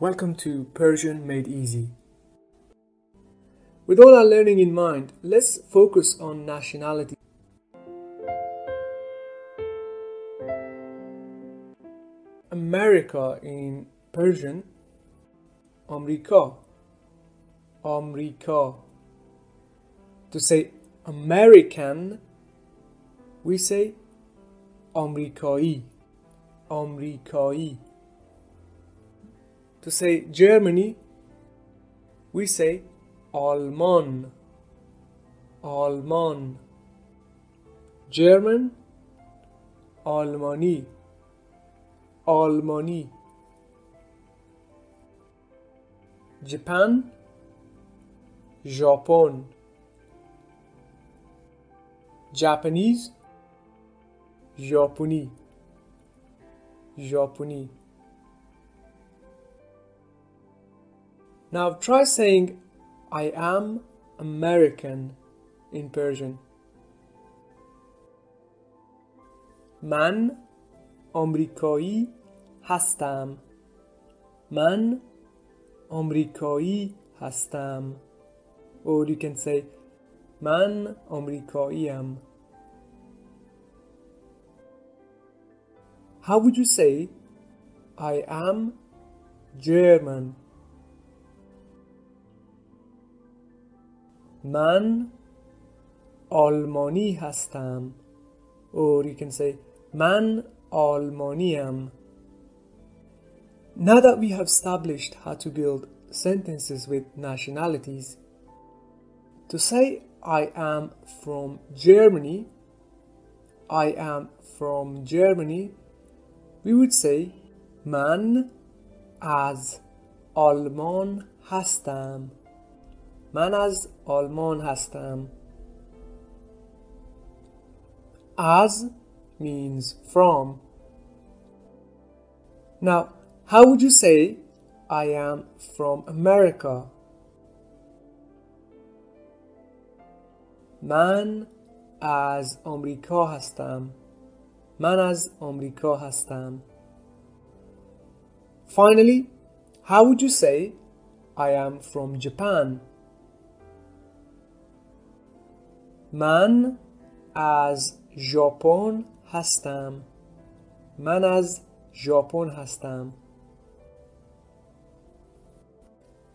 Welcome to Persian Made Easy. With all our learning in mind, let's focus on nationality. America in Persian, Amrika, Amrika. To say American, we say Amrikai, Amrikai. To say Germany, we say Alman, Alman. German, Almani, Almani. Japan, Japon. Japanese, Japoni, Japoni. Now try saying I am American in Persian. من آمریکایی هستم. من آمریکایی هستم. Or you can say من آمریکاییم. How would you say I am German? من آلمانی هستم. Or you can say من آلمانیم. Now that we have established how to build sentences with nationalities, to say I am from Germany, I am from Germany, we would say من از آلمان هستم. من از آلمان هستم. As means from. Now, how would you say I am from America? من از آمریکا هستم. من از آمریکا هستم. Finally, how would you say I am from Japan? من از ژاپن هستم. من از ژاپن هستم.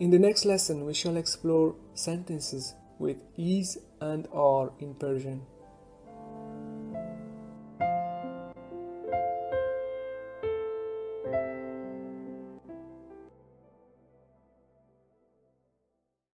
In the next lesson, we shall explore sentences with is and are in Persian.